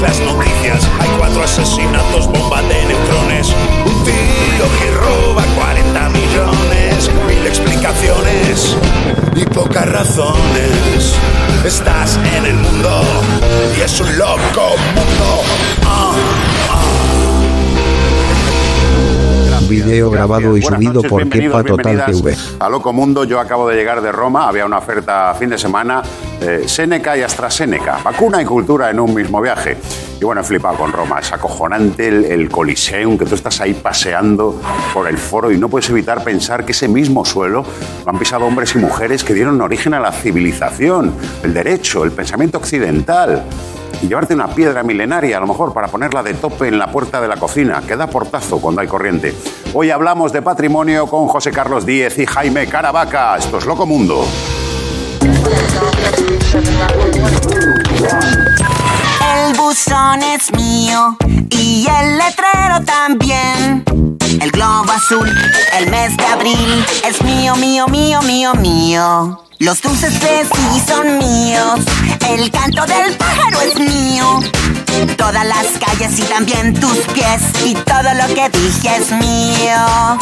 las grabado y Buenas subido noches, por Kepa Total TV. A Loco Mundo, yo acabo de llegar de Roma, había una oferta fin de semana, eh, Seneca y AstraZeneca, vacuna y cultura en un mismo viaje. Y bueno, he flipado con Roma, es acojonante el, el Coliseum, que tú estás ahí paseando por el foro y no puedes evitar pensar que ese mismo suelo lo han pisado hombres y mujeres que dieron origen a la civilización, el derecho, el pensamiento occidental y llevarte una piedra milenaria, a lo mejor, para ponerla de tope en la puerta de la cocina, que da portazo cuando hay corriente. Hoy hablamos de patrimonio con José Carlos Díez y Jaime Caravaca. Esto es Loco Mundo. El buzón es mío y el letrero también. El globo azul, el mes de abril, es mío, mío, mío, mío, mío. Los dulces de sí son míos, el canto del pájaro es mío. Todas las calles y también tus pies y todo lo que dije es mío.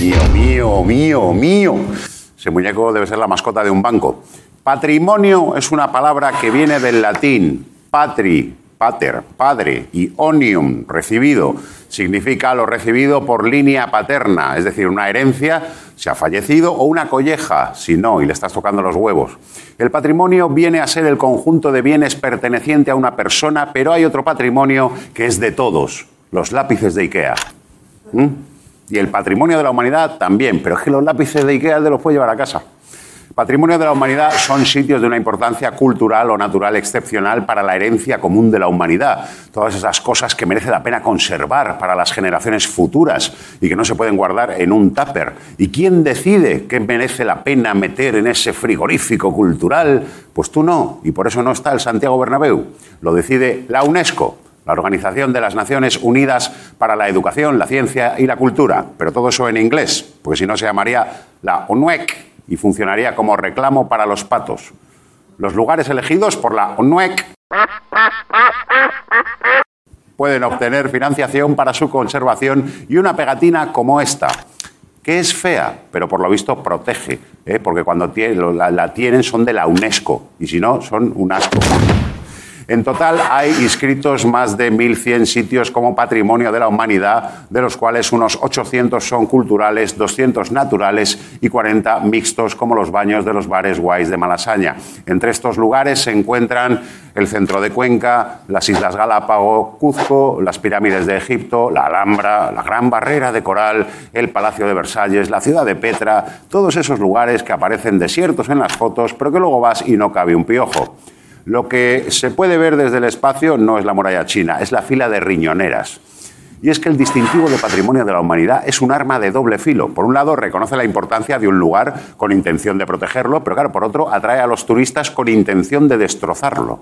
Mío, mío, mío, mío. Ese muñeco debe ser la mascota de un banco. Patrimonio es una palabra que viene del latín patri, pater, padre, y onium, recibido. Significa lo recibido por línea paterna, es decir, una herencia, si ha fallecido, o una colleja, si no, y le estás tocando los huevos. El patrimonio viene a ser el conjunto de bienes perteneciente a una persona, pero hay otro patrimonio que es de todos, los lápices de Ikea. ¿Mm? Y el patrimonio de la humanidad también, pero es que los lápices de Ikea te los puede llevar a casa. Patrimonio de la humanidad son sitios de una importancia cultural o natural excepcional para la herencia común de la humanidad. Todas esas cosas que merece la pena conservar para las generaciones futuras y que no se pueden guardar en un tupper. ¿Y quién decide qué merece la pena meter en ese frigorífico cultural? Pues tú no, y por eso no está el Santiago Bernabéu. Lo decide la UNESCO, la Organización de las Naciones Unidas para la Educación, la Ciencia y la Cultura. Pero todo eso en inglés, porque si no se llamaría la ONUEC y funcionaría como reclamo para los patos. Los lugares elegidos por la ONUEC pueden obtener financiación para su conservación y una pegatina como esta, que es fea, pero por lo visto protege, ¿eh? porque cuando la, la tienen son de la UNESCO y si no son un asco. En total hay inscritos más de 1.100 sitios como patrimonio de la humanidad, de los cuales unos 800 son culturales, 200 naturales y 40 mixtos como los baños de los bares guays de Malasaña. Entre estos lugares se encuentran el centro de Cuenca, las Islas Galápago, Cuzco, las pirámides de Egipto, la Alhambra, la Gran Barrera de Coral, el Palacio de Versalles, la ciudad de Petra, todos esos lugares que aparecen desiertos en las fotos, pero que luego vas y no cabe un piojo. Lo que se puede ver desde el espacio no es la muralla china, es la fila de riñoneras. Y es que el distintivo de patrimonio de la humanidad es un arma de doble filo. Por un lado, reconoce la importancia de un lugar con intención de protegerlo, pero claro, por otro, atrae a los turistas con intención de destrozarlo.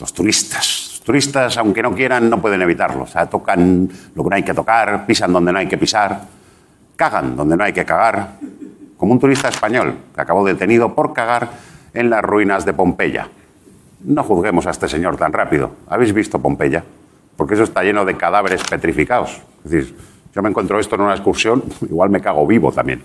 Los turistas. Turistas, aunque no quieran, no pueden evitarlo. O sea, tocan lo que no hay que tocar, pisan donde no hay que pisar, cagan donde no hay que cagar. Como un turista español que acabó detenido por cagar en las ruinas de Pompeya. No juzguemos a este señor tan rápido. ¿Habéis visto Pompeya? Porque eso está lleno de cadáveres petrificados. Es decir, yo me encuentro esto en una excursión, igual me cago vivo también.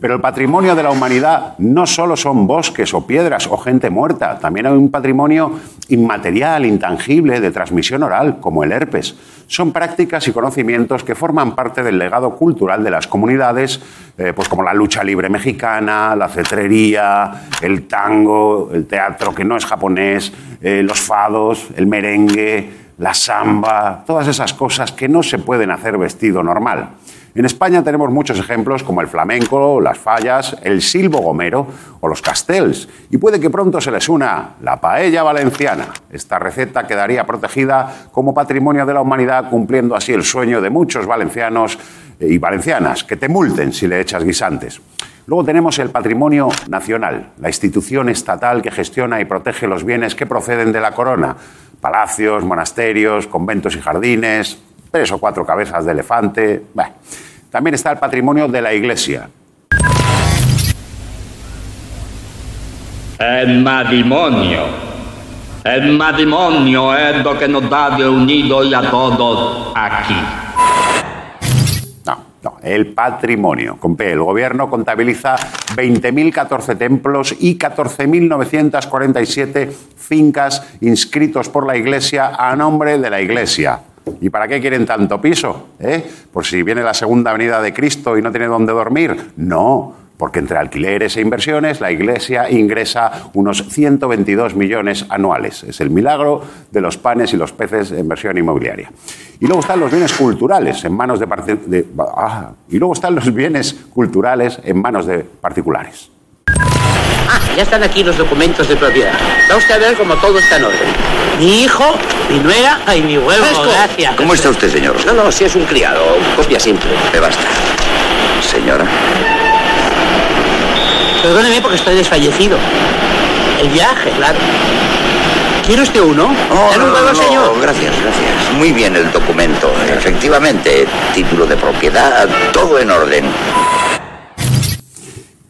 Pero el patrimonio de la humanidad no solo son bosques o piedras o gente muerta, también hay un patrimonio inmaterial, intangible, de transmisión oral, como el herpes. Son prácticas y conocimientos que forman parte del legado cultural de las comunidades, eh, pues como la lucha libre mexicana, la cetrería, el tango, el teatro que no es japonés, eh, los fados, el merengue, la samba, todas esas cosas que no se pueden hacer vestido normal. En España tenemos muchos ejemplos como el flamenco, las fallas, el silbo gomero o los castells. Y puede que pronto se les una la paella valenciana. Esta receta quedaría protegida como patrimonio de la humanidad, cumpliendo así el sueño de muchos valencianos y valencianas, que te multen si le echas guisantes. Luego tenemos el patrimonio nacional, la institución estatal que gestiona y protege los bienes que proceden de la corona. Palacios, monasterios, conventos y jardines, tres o cuatro cabezas de elefante. También está el patrimonio de la iglesia. El matrimonio. El matrimonio es lo que nos da de unidos a todos aquí. No, no, el patrimonio. Con P, el gobierno contabiliza 20.014 templos y 14.947 fincas inscritos por la Iglesia a nombre de la Iglesia. ¿Y para qué quieren tanto piso? ¿Eh? ¿Por si viene la segunda venida de Cristo y no tiene dónde dormir? No, porque entre alquileres e inversiones la Iglesia ingresa unos 122 millones anuales. Es el milagro de los panes y los peces en inversión inmobiliaria. Y luego están los bienes culturales en manos de- ah, y luego están los bienes culturales en manos de particulares. Ah, ya están aquí los documentos de propiedad. Va usted a ver cómo todo está en orden. Mi hijo, mi nuera y mi huevo, gracias. ¿Cómo está usted, señor? No, no, si es un criado, copia simple. Me basta. Señora. Perdóneme porque estoy desfallecido. El viaje, claro. ¿Quiere usted uno? ¿Quiere un huevo, señor? gracias, gracias. Muy bien el documento. Efectivamente, título de propiedad, todo en orden.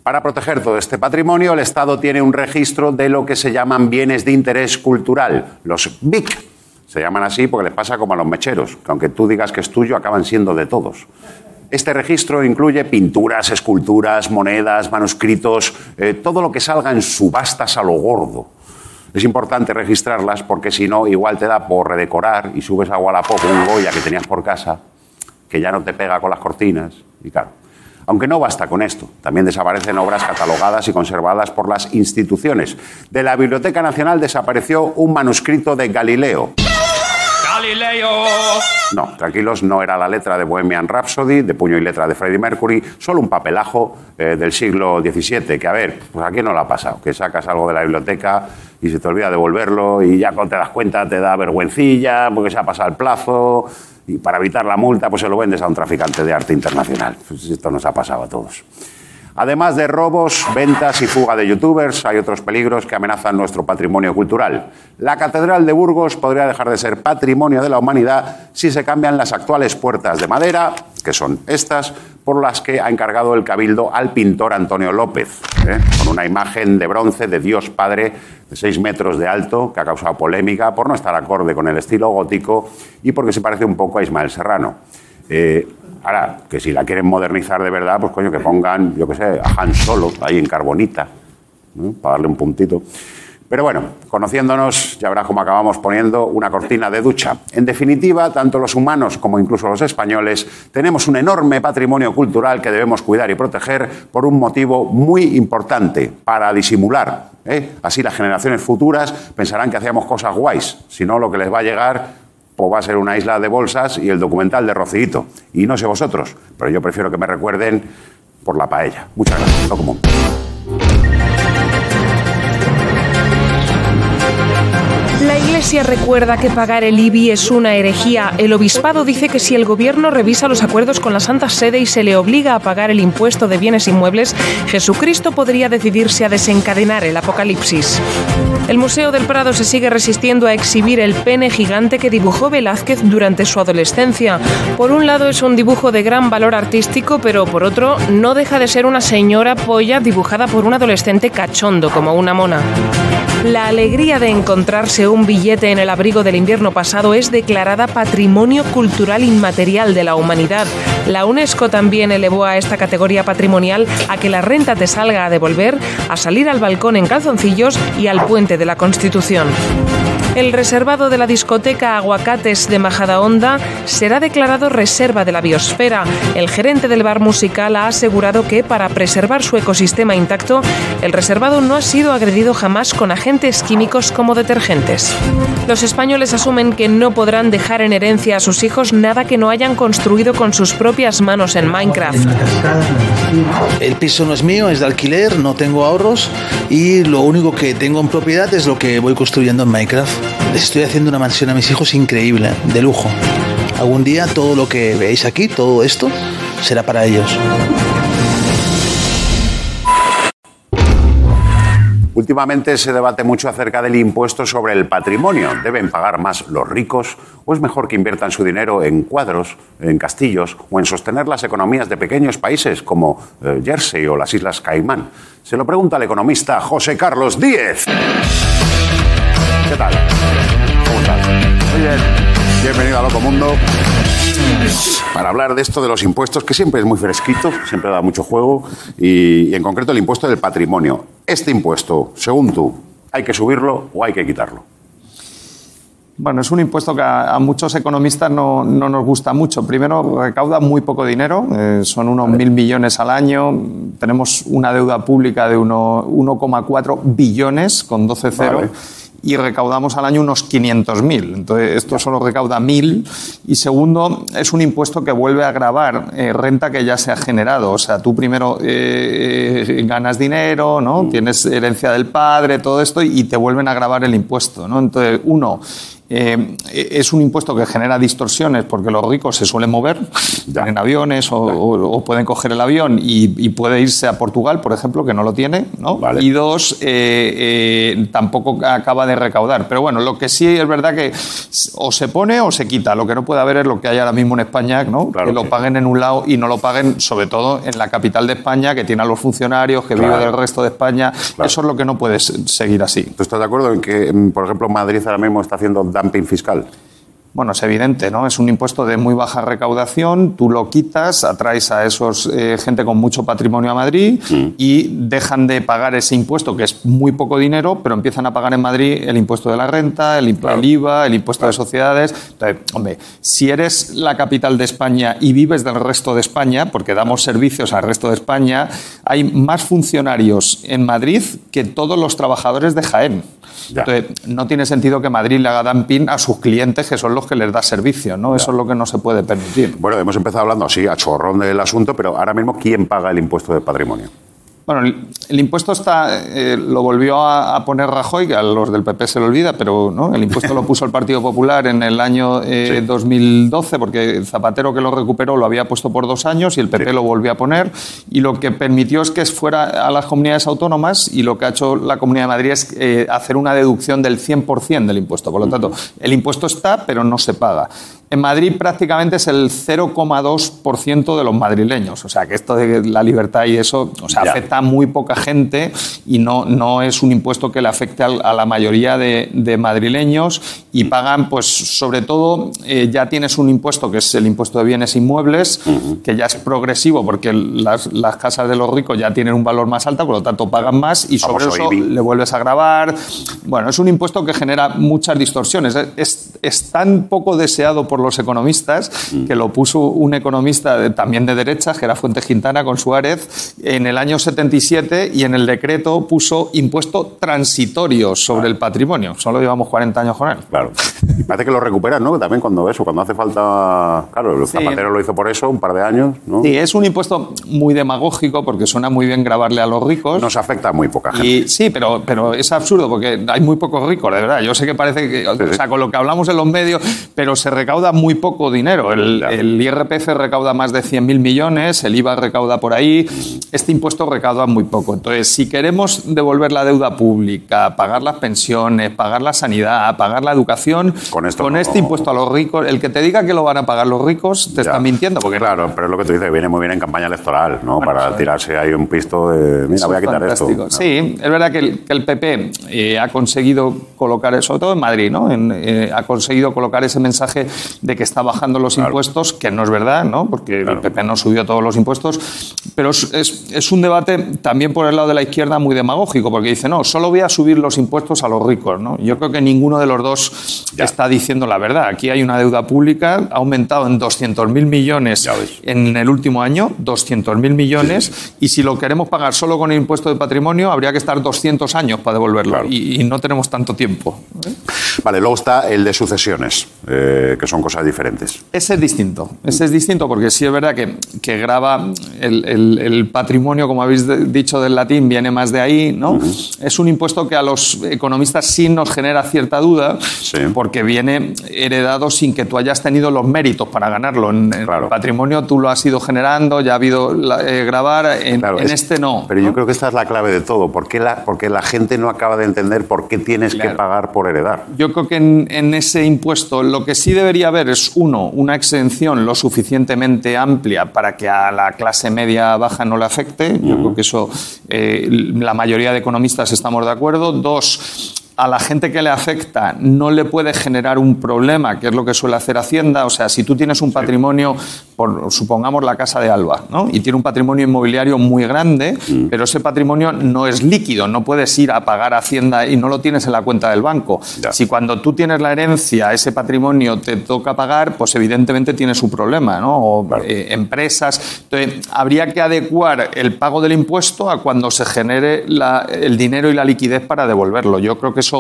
Para proteger todo este patrimonio, el Estado tiene un registro de lo que se llaman bienes de interés cultural, los BIC. Se llaman así porque les pasa como a los mecheros, que aunque tú digas que es tuyo, acaban siendo de todos. Este registro incluye pinturas, esculturas, monedas, manuscritos, eh, todo lo que salga en subastas a lo gordo. Es importante registrarlas porque si no, igual te da por redecorar y subes a Wallapop un Goya que tenías por casa, que ya no te pega con las cortinas. Y claro, aunque no basta con esto, también desaparecen obras catalogadas y conservadas por las instituciones. De la Biblioteca Nacional desapareció un manuscrito de Galileo. Galileo. No, tranquilos, no era la letra de Bohemian Rhapsody, de puño y letra de Freddie Mercury, solo un papelajo eh, del siglo XVII, que a ver, pues a quién no le ha pasado, que sacas algo de la biblioteca y se te olvida devolverlo y ya cuando te das cuenta te da vergüencilla porque se ha pasado el plazo y para evitar la multa pues se lo vendes a un traficante de arte internacional. Pues esto nos ha pasado a todos. Además de robos, ventas y fuga de youtubers, hay otros peligros que amenazan nuestro patrimonio cultural. La Catedral de Burgos podría dejar de ser patrimonio de la humanidad si se cambian las actuales puertas de madera, que son estas, por las que ha encargado el Cabildo al pintor Antonio López, ¿eh? con una imagen de bronce de Dios Padre de 6 metros de alto, que ha causado polémica por no estar acorde con el estilo gótico y porque se parece un poco a Ismael Serrano. Eh, ahora, que si la quieren modernizar de verdad, pues coño, que pongan, yo qué sé, a Han Solo ahí en carbonita, para darle un puntito. Pero bueno, conociéndonos, ya verás cómo acabamos poniendo una cortina de ducha. En definitiva, tanto los humanos como incluso los españoles tenemos un enorme patrimonio cultural que debemos cuidar y proteger por un motivo muy importante, para disimular. ¿eh? Así las generaciones futuras pensarán que hacíamos cosas guays, si no lo que les va a llegar pues va a ser una isla de bolsas y el documental de Rocito. Y no sé vosotros, pero yo prefiero que me recuerden por la paella. Muchas gracias, lo común. La Iglesia recuerda que pagar el IBI es una herejía. El obispado dice que si el gobierno revisa los acuerdos con la Santa Sede y se le obliga a pagar el impuesto de bienes inmuebles, Jesucristo podría decidirse a desencadenar el apocalipsis. El Museo del Prado se sigue resistiendo a exhibir el pene gigante que dibujó Velázquez durante su adolescencia. Por un lado es un dibujo de gran valor artístico, pero por otro no deja de ser una señora polla dibujada por un adolescente cachondo como una mona. La alegría de encontrarse un billete en el abrigo del invierno pasado es declarada Patrimonio Cultural Inmaterial de la Humanidad. La UNESCO también elevó a esta categoría patrimonial a que la renta te salga a devolver, a salir al balcón en calzoncillos y al puente de la Constitución. El reservado de la discoteca Aguacates de Majadahonda será declarado reserva de la biosfera. El gerente del bar musical ha asegurado que para preservar su ecosistema intacto, el reservado no ha sido agredido jamás con agentes químicos como detergentes. Los españoles asumen que no podrán dejar en herencia a sus hijos nada que no hayan construido con sus propias manos en Minecraft. El piso no es mío, es de alquiler, no tengo ahorros y lo único que tengo en propiedad es lo que voy construyendo en Minecraft. Les estoy haciendo una mansión a mis hijos increíble, de lujo. Algún día todo lo que veis aquí, todo esto, será para ellos. Últimamente se debate mucho acerca del impuesto sobre el patrimonio. ¿Deben pagar más los ricos o es mejor que inviertan su dinero en cuadros, en castillos o en sostener las economías de pequeños países como eh, Jersey o las Islas Caimán? Se lo pregunta el economista José Carlos Díez. ¿Qué tal? ¿Cómo estás? Muy bien. Bienvenido a Loco Mundo. Para hablar de esto de los impuestos, que siempre es muy fresquito, siempre da mucho juego, y, y en concreto el impuesto del patrimonio. Este impuesto, según tú, ¿hay que subirlo o hay que quitarlo? Bueno, es un impuesto que a, a muchos economistas no, no nos gusta mucho. Primero, recauda muy poco dinero, eh, son unos mil millones al año. Tenemos una deuda pública de uno- 1,4 billones con 12 ceros. Vale. Y recaudamos al año unos 500.000. Entonces, esto solo recauda 1.000. Y segundo, es un impuesto que vuelve a grabar eh, renta que ya se ha generado. O sea, tú primero eh, eh, ganas dinero, ¿no? Tienes herencia del padre, todo esto, y te vuelven a grabar el impuesto, ¿no? Entonces, uno, eh, es un impuesto que genera distorsiones porque los ricos se suelen mover en aviones o, o- o pueden coger el avión y, y puede irse a Portugal, por ejemplo, que no lo tiene. ¿no? Y dos, eh, eh, tampoco acaba de recaudar. Pero bueno, lo que sí es verdad que o se pone o se quita. Lo que no puede haber es lo que hay ahora mismo en España, ¿no? que lo paguen en un lado y no lo paguen, sobre todo en la capital de España, que tiene a los funcionarios, que vive del resto de España. Eso es lo que no puede se- seguir así. ¿Tú estás de acuerdo en que, por ejemplo, Madrid ahora mismo está haciendo dumping fiscal? Bueno, es evidente, ¿no? Es un impuesto de muy baja recaudación, tú lo quitas, atraes a esos eh, gente con mucho patrimonio a Madrid y dejan de pagar ese impuesto, que es muy poco dinero, pero empiezan a pagar en Madrid el impuesto de la renta, el IVA, el impuesto de sociedades. Entonces, hombre, si eres la capital de España y vives del resto de España, porque damos servicios al resto de España, hay más funcionarios en Madrid que todos los trabajadores de Jaén. Entonces, no tiene sentido que Madrid le haga dumping a sus clientes, que son los que les da servicio, ¿no? Eso es lo que no se puede permitir. Bueno, hemos empezado hablando así, a chorrón del asunto, pero ahora mismo, ¿quién paga el impuesto de patrimonio? Bueno, el, el impuesto está, eh, lo volvió a, a poner Rajoy, que a los del PP se le olvida, pero ¿no? el impuesto lo puso el Partido Popular en el año eh, 2012, porque Zapatero que lo recuperó lo había puesto por dos años y el PP lo volvió a poner. Y lo que permitió es que fuera a las comunidades autónomas y lo que ha hecho la Comunidad de Madrid es eh, hacer una deducción del 100% del impuesto. Por lo tanto, el impuesto está, pero no se paga. En Madrid prácticamente es el 0,2% de los madrileños. O sea, que esto de la libertad y eso, o sea, Ya. afecta a muy poca gente y no, no es un impuesto que le afecte a la mayoría de, de madrileños y pagan, pues, sobre todo, eh, ya tienes un impuesto que es el impuesto de bienes inmuebles, que ya es progresivo porque las, las casas de los ricos ya tienen un valor más alto, por lo tanto pagan más y sobre eso le vuelves a grabar. Bueno, es un impuesto que genera muchas distorsiones. Es, es- es tan poco deseado por los economistas que lo puso un economista de- también de derechas, que era Fuentes Quintana con Suárez, en el año 77 y en el decreto puso impuesto transitorio sobre el patrimonio. Solo llevamos 40 años con él. Claro. Y parece que lo recuperan, ¿no? También cuando eso, cuando hace falta. Claro, el Zapatero lo hizo por eso, un par de años, ¿no? Sí, es un impuesto muy demagógico porque suena muy bien grabarle a los ricos. Nos afecta a muy poca gente. Y, sí, pero, pero es absurdo porque hay muy pocos ricos, de verdad. Yo sé que parece que, o sea, con lo que hablamos en los medios, pero se recauda muy poco dinero. El, el IRPF recauda más de 100.000 millones, el IVA recauda por ahí. Este impuesto recauda muy poco. Entonces, si queremos devolver la deuda pública, pagar las pensiones, pagar la sanidad, pagar la educación, con, este impuesto a los ricos, el que te diga que lo van a pagar los ricos te está mintiendo. Porque Claro, pero es lo que tú dices, viene muy bien en campaña electoral, ¿no? Para tirarse ahí un pisto de. Mira, Eso voy a quitar fantástico. esto. Sí, es verdad que el, que el PP eh, ha conseguido colocar, sobre todo en Madrid, ¿no? En, eh, ha conseguido colocar ese mensaje de que está bajando los impuestos, que no es verdad, ¿no? Porque el PP no subió todos los impuestos, pero es, es- es un debate también por el lado de la izquierda muy demagógico, porque dice, no, solo voy a subir los impuestos a los ricos. ¿no? Yo creo que ninguno de los dos está diciendo la verdad. Aquí hay una deuda pública, ha aumentado en 200.000 millones en el último año, 200.000 millones, y si lo queremos pagar solo con el impuesto de patrimonio, habría que estar 200 años para devolverlo, y, y no tenemos tanto tiempo. Vale, luego está el de sucesiones, eh, que son cosas diferentes. Ese es distinto. Ese es distinto porque sí es verdad que, que graba el, el- el patrimonio, como habéis de- dicho del latín, viene más de ahí, ¿no? Es un impuesto que a los economistas sí nos genera cierta duda porque viene heredado sin que tú hayas tenido los méritos para ganarlo. En, en el patrimonio tú lo has ido generando, ya ha habido la- eh, grabar, en, en es- este no. Pero yo creo que esta es la clave de todo. ¿Por qué la, porque la gente no acaba de entender por qué tienes que pagar por heredar? Yo creo que en, en ese impuesto lo que sí debería haber es, uno, una exención lo suficientemente amplia para que a la clase media baja no le afecte. Yo creo que eso eh, la mayoría de economistas estamos de acuerdo. Dos, a la gente que le afecta no le puede generar un problema, que es lo que suele hacer Hacienda. O sea, si tú tienes un patrimonio, por, supongamos la casa de Alba, ¿no? y tiene un patrimonio inmobiliario muy grande, pero ese patrimonio no es líquido, no puedes ir a pagar a Hacienda y no lo tienes en la cuenta del banco. Si cuando tú tienes la herencia, ese patrimonio te toca pagar, pues evidentemente tienes un problema, ¿no? O eh, empresas. Entonces, habría que adecuar el pago del impuesto a cuando se genere la- el dinero y la liquidez para devolverlo. Yo creo que eso,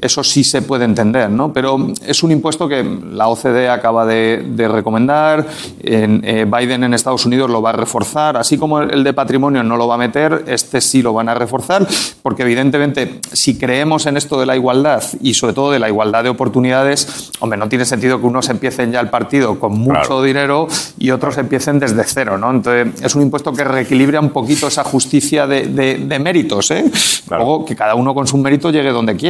eso sí se puede entender, ¿no? Pero es un impuesto que la OCDE acaba de, de recomendar, en, eh, Biden en Estados Unidos lo va a reforzar, así como el de patrimonio no lo va a meter, este sí lo van a reforzar, porque evidentemente si creemos en esto de la igualdad y sobre todo de la igualdad de oportunidades, hombre, no tiene sentido que unos empiecen ya el partido con mucho Claro. dinero y otros empiecen desde cero, ¿no? Entonces es un impuesto que reequilibra un poquito esa justicia de, de- de méritos, ¿eh? Luego que cada uno con su mérito llegue donde quiera.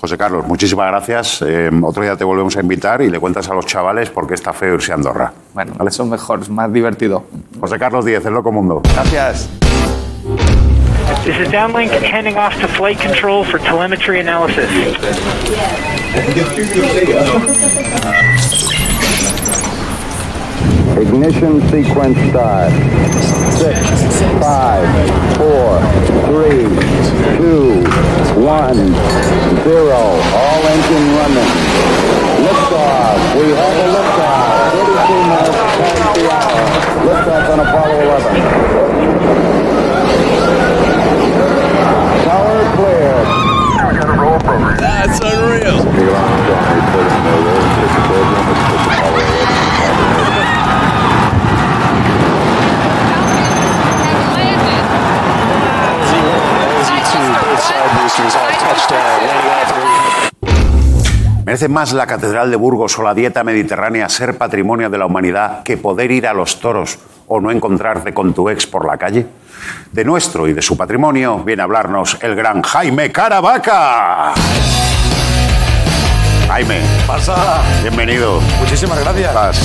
José Carlos, muchísimas gracias. Eh, otro día te volvemos a invitar y le cuentas a los chavales por qué está feo irse a Andorra. Bueno, eso es mejor, es más divertido. José Carlos Díez, el Loco Mundo. Gracias. This is downlink handing off to flight control for telemetry analysis. Ignition sequence start. Six, five, four, three, two, one, zero. All engine running. Liftoff. We have a liftoff. 32 minutes past the hour. Liftoff on Apollo ¿Merece más la Catedral de Burgos o la dieta mediterránea ser patrimonio de la humanidad que poder ir a los toros o no encontrarte con tu ex por la calle? De nuestro y de su patrimonio viene a hablarnos el gran Jaime Caravaca. Jaime, pasa? Bienvenido. Muchísimas gracias.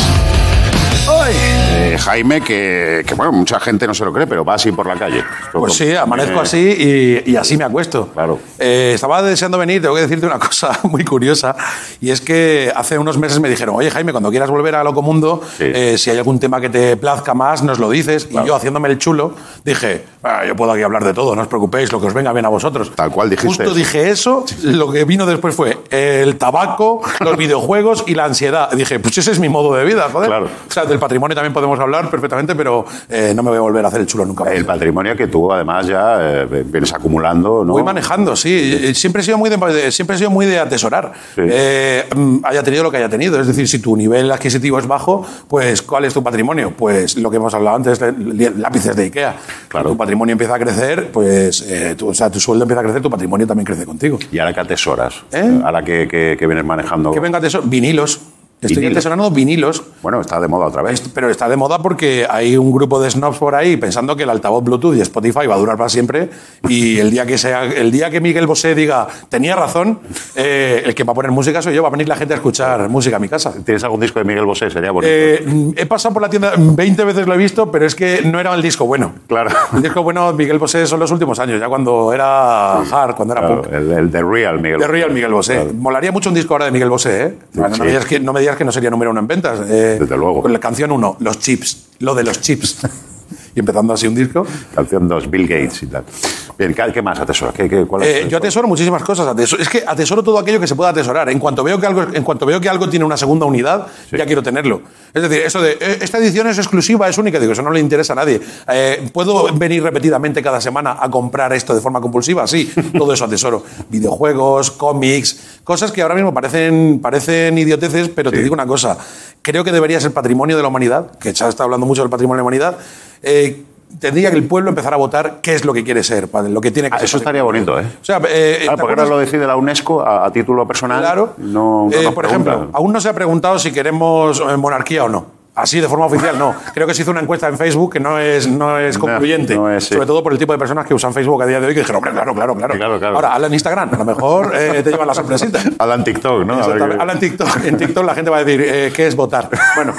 Eh, Jaime, que, que, bueno, mucha gente no se lo cree, pero va así por la calle. Pues sí, amanezco Eh, así y, y así me acuesto. Claro. Eh, estaba deseando venir, tengo que decirte una cosa muy curiosa, y es que hace unos meses me dijeron, oye Jaime, cuando quieras volver a Locomundo, eh, si hay algún tema que te plazca más, nos lo dices. Y yo, haciéndome el chulo, dije, "Ah, yo puedo aquí hablar de todo, no os preocupéis, lo que os venga bien a vosotros. Tal cual dijiste. Justo dije eso, lo que vino después fue el tabaco, los videojuegos y la ansiedad. Dije, pues ese es mi modo de vida, joder. Claro. O sea, del patrimonio también podemos hablar perfectamente, pero eh, no me voy a volver a hacer el chulo nunca más. El patrimonio que tú además ya eh, vienes acumulando, ¿no? Voy manejando, sí. Eh, Siempre he sido muy de, siempre he sido muy de atesorar. Eh, mm, haya tenido lo que haya tenido. Es decir, si tu nivel adquisitivo es bajo, pues ¿cuál es tu patrimonio? Pues lo que hemos hablado antes, lápices de Ikea. Claro. Tu patrimonio empieza a crecer, pues tu, o sea, tu sueldo empieza a crecer, tu patrimonio también crece contigo. ¿Y ahora qué atesoras? Ahora que, que- que vienes manejando. Que venga tesoro, vinilos. Estoy Vinilos. atesorando vinilos. Bueno, está de moda otra vez. Pero está de moda porque hay un grupo de snobs por ahí pensando que el altavoz Bluetooth y Spotify va a durar para siempre y el día que sea, el día que Miguel Bosé diga tenía razón, eh, el que va a poner música soy yo, va a venir la gente a escuchar música a mi casa. ¿Tienes algún disco de Miguel Bosé? Sería bonito. Eh, he pasado por la tienda 20 veces lo he visto, pero es que no era el disco bueno. Claro. El disco bueno Miguel Bosé son los últimos años, ya cuando era hard, cuando era Claro, punk. el, el The Real Miguel Bosé. Real Miguel Bosé. Claro. Molaría mucho un disco ahora de Miguel Bosé, ¿eh? Sí. no, me digas que, no me digas que no sería número uno en ventas. Eh, Desde luego. La canción uno, los chips. Lo de los chips. y empezando así un disco. Canción 2, Bill Gates y tal. Bien, ¿qué, más atesoras? ¿Qué, qué, cuál es- Eh, yo atesoro muchísimas cosas. ateso- es que atesoro todo aquello que se pueda atesorar. En cuanto veo que algo, en cuanto veo que algo tiene una segunda unidad, ya quiero tenerlo. Es decir, eso de eh, esta edición es exclusiva, es única, digo, eso no le interesa a nadie. Eh, ¿Puedo venir repetidamente cada semana a comprar esto de forma compulsiva? Sí, todo eso atesoro. Videojuegos, cómics, cosas que ahora mismo parecen, parecen idioteces, pero te digo una cosa. Creo que debería ser patrimonio de la humanidad, que se está hablando mucho del patrimonio de la humanidad. Eh, tendría que el pueblo empezar a votar qué es lo que quiere ser, padre, lo que tiene que Ah, ser. eso estaría bonito, ¿eh? O sea, eh, ¿te porque ahora lo decide la UNESCO a, a título personal. Claro. No, no Eh, por ejemplo, aún no se ha preguntado si queremos monarquía o no. Así, de forma oficial, no. Creo que se hizo una encuesta en Facebook que no es, no es concluyente. no es, sí. Sobre todo por el tipo de personas que usan Facebook a día de hoy que dijeron, hombre, claro, claro, claro. Ahora, hazla en Instagram. A lo mejor eh, te llevan la sorpresita. Habla en TikTok, ¿no? Habla en TikTok. En TikTok la gente va a decir, eh, ¿qué es votar? Bueno,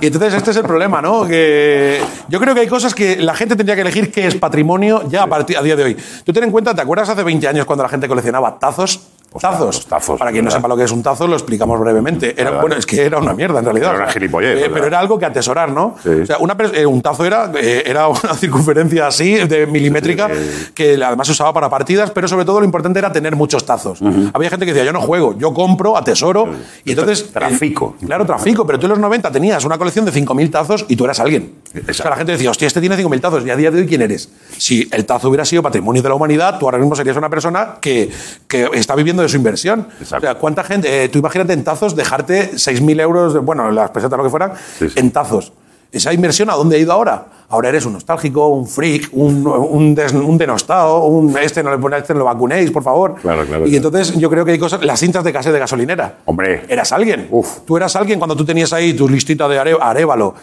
y entonces este es el problema, ¿no? Que yo creo que hay cosas que la gente tendría que elegir qué es patrimonio ya a, partir, a día de hoy. Tú ten en cuenta, ¿te acuerdas hace 20 años cuando la gente coleccionaba tazos? Tazos. Para quien no sepa lo que es un tazo, lo explicamos brevemente. Era, bueno, es que era una mierda en realidad. Era una gilipollez, eh, pero era algo que atesorar, ¿no? O sea, una eh, un tazo era, eh, era una circunferencia así, de milimétrica, que además se usaba para partidas, pero sobre todo lo importante era tener muchos tazos. Había gente que decía, yo no juego, yo compro, atesoro, y entonces... Trafico. claro, trafico, pero tú en los 90 tenías una colección de 5.000 tazos y tú eras alguien. O sea, la gente decía, hostia, este tiene 5.000 tazos, y a día de hoy, ¿quién eres? Si el tazo hubiera sido patrimonio de la humanidad, tú ahora mismo serías una persona que, que está viviendo de su inversión. O sea, ¿cuánta gente? eh, tú imagínate en tazos dejarte 6.000 euros, de- bueno, las pesetas, lo que fueran, en tazos. Esa inversión, ¿a dónde ha ido ahora? Ahora eres un nostálgico, un freak, un, un, des- un denostado, un este no le pone- este no lo vacunéis, por favor. Claro, claro. Y entonces yo creo que hay cosas. Las cintas de cassette de gasolinera. Hombre. Eras alguien. Tú eras alguien cuando tú tenías ahí tu listita de Are- Arevalo.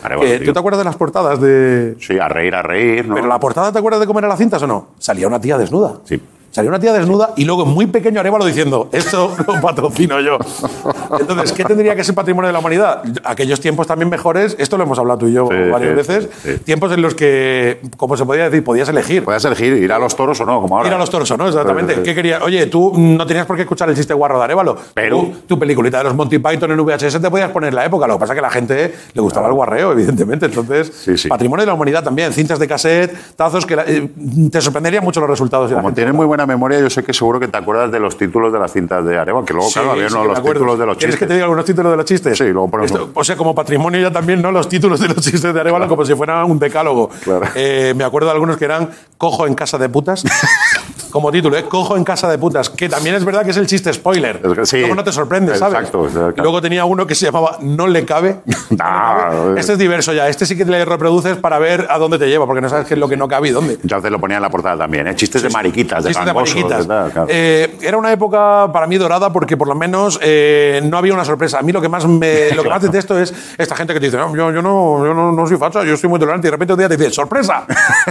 ¿Tú te acuerdas de las portadas de.? Sí, a reír, a reír, ¿no? Pero la portada, ¿te acuerdas de cómo eran las cintas o no? Salía una tía desnuda. Sí. Salía una tía desnuda y luego muy pequeño Arevalo diciendo, esto lo patrocino yo. Entonces, ¿qué tendría que ser patrimonio de la humanidad? Aquellos tiempos también mejores, esto lo hemos hablado tú y yo varias sí, veces, sí, sí. tiempos en los que, como se podía decir, podías elegir. Podías elegir ir a los toros o no, como ahora. Ir a los toros o no, exactamente. ¿Qué querías? Oye, tú no tenías por qué escuchar el chiste guarro de Arevalo. Pero- Tú, tu peliculita de los Monty Python en VHS te podías poner en la época. Lo que pasa es que a la gente le gustaba el guarreo, evidentemente. Entonces, patrimonio de la humanidad también. Cintas de cassette, tazos que la- eh, te sorprenderían mucho los resultados. de Como tienes muy buena memoria, yo sé que seguro que te acuerdas de los títulos de las cintas de Areva, que luego, Sí, claro, había sí uno de los títulos de los ¿Quieres que te diga algunos títulos de los chistes? Sí, luego ponemos Esto- o sea, como patrimonio ya también, ¿no? Los títulos de los chistes de Arevalo como si fueran un decálogo. Eh, me acuerdo de algunos que eran Cojo en casa de putas. como título, ¿eh? Cojo en casa de putas. Que también es verdad que es el chiste spoiler. sí. Luego no te sorprende, ¿sabes? Exacto, exacto. Luego tenía uno que se llamaba No le cabe. Este es diverso ya. Este sí que le reproduces para ver a dónde te lleva, porque no sabes qué es lo que no cabe y dónde. Entonces lo ponía en la portada también, ¿eh? Chistes de mariquitas, de Chistes de mariquitas. de tal, claro. Eh, era una época para mí dorada porque por lo menos eh, no había una sorpresa. A mí lo que más me, lo que más detesto es esta gente que te dice, no, yo, yo no, yo no, no soy facha, yo soy muy tolerante y de repente un día te dice, sorpresa,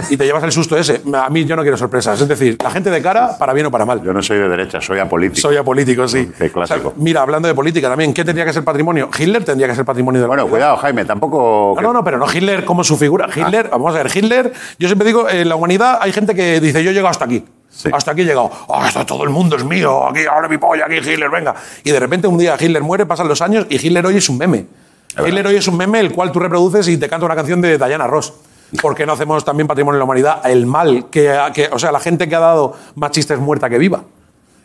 y te llevas el susto ese. A mí yo no quiero sorpresas. Es decir, la gente de cara, para bien o para mal. Yo no soy de derecha, soy apolítico. Soy apolítico, sí. Clásico. O sea, mira, hablando de política también, ¿qué tendría que ser patrimonio? Hitler tendría que ser patrimonio de la Bueno, cuidado, Jaime, tampoco... no, no, no, pero no Hitler como su figura. Hitler, vamos a ver, Hitler, yo siempre digo, en la humanidad hay gente que dice, yo he llegado hasta aquí. Hasta aquí he llegado. Ah, esto todo el mundo es mío. Aquí, ahora mi polla, aquí Hitler, venga. Y de repente un día Hitler muere, pasan los años y Hitler hoy es un meme. Hitler hoy es un meme el cual tú reproduces y te canta una canción de Diana Ross. ¿Por qué no hacemos también patrimonio de la humanidad? El mal, que, que- o sea, la gente que ha dado más chistes muerta que viva.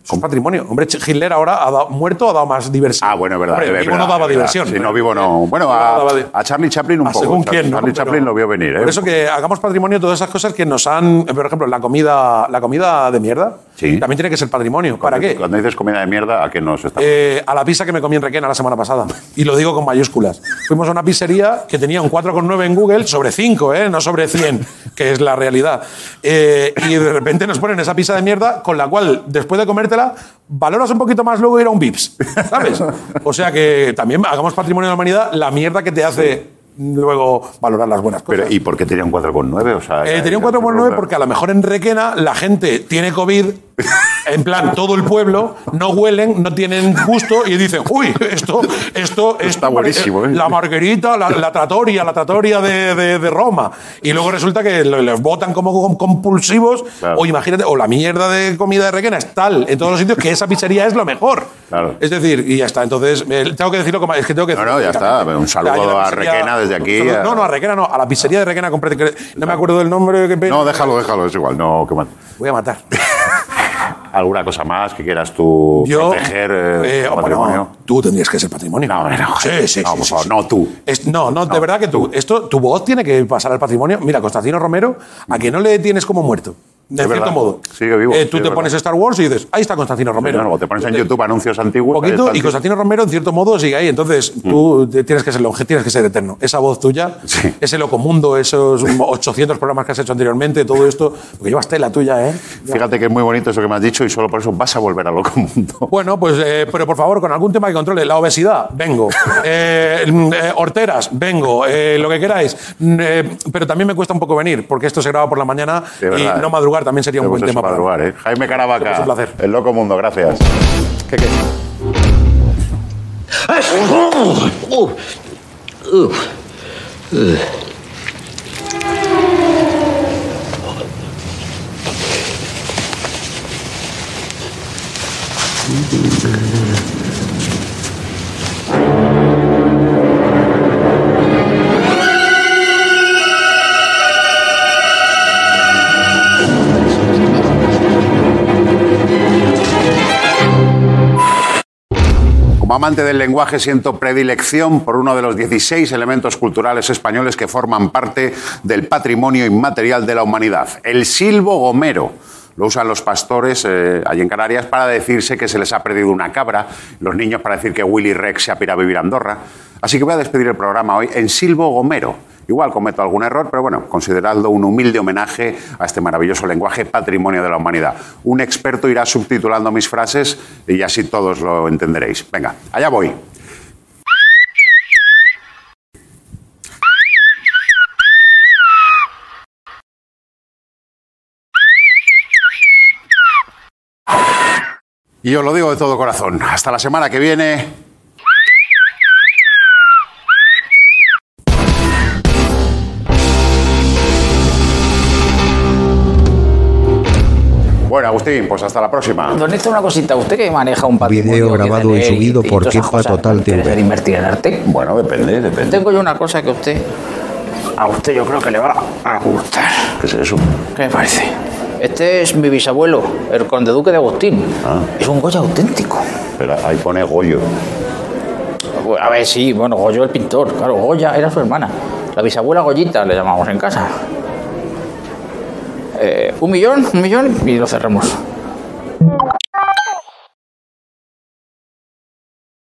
Son patrimonio. Hombre, Hitler ahora ha dado, muerto ha dado más diversión. Ah, bueno, es verdad. Hombre, es vivo verdad, no daba es diversión. Si no vivo, no. Bueno, No a, a Charlie Chaplin un a poco. según Char- quién, ¿no? Charlie Chaplin lo vio venir, ¿eh? Por eso que hagamos patrimonio todas esas cosas que nos han. Por ejemplo, la comida, la comida de mierda Sí. también tiene que ser patrimonio. ¿Para qué? Cuando dices comida de mierda, ¿a qué nos está? Eh, a la pizza que me comí en Requena la semana pasada. Y lo digo con mayúsculas. Fuimos a una pizzería que tenía un 4,9 en Google sobre 5, ¿eh? no sobre 100, que es la realidad. Eh, y de repente nos ponen esa pizza de mierda con la cual, después de comértela, valoras un poquito más luego ir a un Vips. ¿Sabes? O sea que también hagamos patrimonio de la humanidad la mierda que te hace luego valorar las buenas cosas. Pero, ¿Y por qué tenía un 4,9? O sea, Eh, tenía un ya- 4,9 porque a lo mejor en Requena la gente tiene COVID, en plan todo el pueblo, no huelen, no tienen gusto y dicen, uy, esto, esto, Está buenísimo, ¿eh? La margarita, la, la tratoria, la tratoria de, de- de Roma. Y luego resulta que les votan como com- compulsivos. Claro. O imagínate, o la mierda de comida de Requena es tal en todos los sitios que esa pizzería es lo mejor. Claro. Es decir, y ya está. Entonces, eh, tengo que decirlo como. Es que tengo que No, no, ya está. Un saludo a Requena desde aquí. A- No, no, a Requena no, a la pizzería de Requena compré. que- No me acuerdo del nombre. pena. No, déjalo, déjalo, es igual. No, que mal. Voy a matar. ¿Alguna cosa más que quieras tú Yo. proteger eh, eh, patrimonio? no, tú tendrías que ser patrimonio. No, no. Sí, sí, No, sí, por sí, favor, no tú. Es- no, no, de verdad que tú. Esto, tu voz tiene que pasar al patrimonio. Mira, Constantino Romero, a que no le tienes como muerto. De Es cierto verdad. modo. Sigue vivo, Eh, sí, tú te verdad. pones Star Wars y dices, ahí está Constantino Romero. Luego te pones en YouTube anuncios Un antiguos. poquito, y. Constantino Romero, en cierto modo, sigue ahí. Entonces, Mm. tú te- tienes que ser longe, tienes que ser eterno. Esa voz tuya, ese locomundo, esos 800 programas que has hecho anteriormente, todo esto, porque llevas tela tuya, ¿eh? Fíjate que es muy bonito eso que me has dicho y solo por eso vas a volver a loco mundo. Bueno, pues, eh, pero por favor, con algún tema que controle. La obesidad, vengo. Eh, mm, eh, horteras, vengo. Eh, lo que queráis. Mm, eh, pero también me cuesta un poco venir, porque esto se graba por la mañana De y verdad, no eh. Madrugar también sería un buen tema para madrugar, ¿eh? Jaime Caravaca. Es un placer. El loco mundo, gracias. ¿Qué, qué? Amante del lenguaje siento predilección por uno de los 16 elementos culturales españoles que forman parte del patrimonio inmaterial de la humanidad, el silbo gomero. Lo usan los pastores eh, allí en Canarias para decirse que se les ha perdido una cabra, los niños para decir que Willy Rex se ha pirado a vivir a Andorra. Así que voy a despedir el programa hoy en silbo gomero. Igual cometo algún error, pero bueno, consideradlo un humilde homenaje a este maravilloso lenguaje patrimonio de la humanidad. Un experto irá subtitulando mis frases y así todos lo entenderéis. Venga, allá voy. Y os lo digo de todo corazón. Hasta la semana que viene. Agustín, pues hasta la próxima. Don Néstor, una cosita. ¿Usted que maneja un patrimonio Video que grabado y subido por cosas, Total ¿no quiere TV. invertir en arte? Bueno, depende, depende. Tengo yo una cosa que a usted... A usted yo creo que le va a gustar. ¿Qué es eso? ¿Qué me parece? Este es mi bisabuelo, el conde duque de Agustín. Ah. Es un Goya auténtico. Pero ahí pone Goyo. A ver, sí, bueno, Goyo el pintor. Claro, Goya era su hermana. La bisabuela Goyita le llamamos en casa. Eh, un millón, un millón y lo cerramos.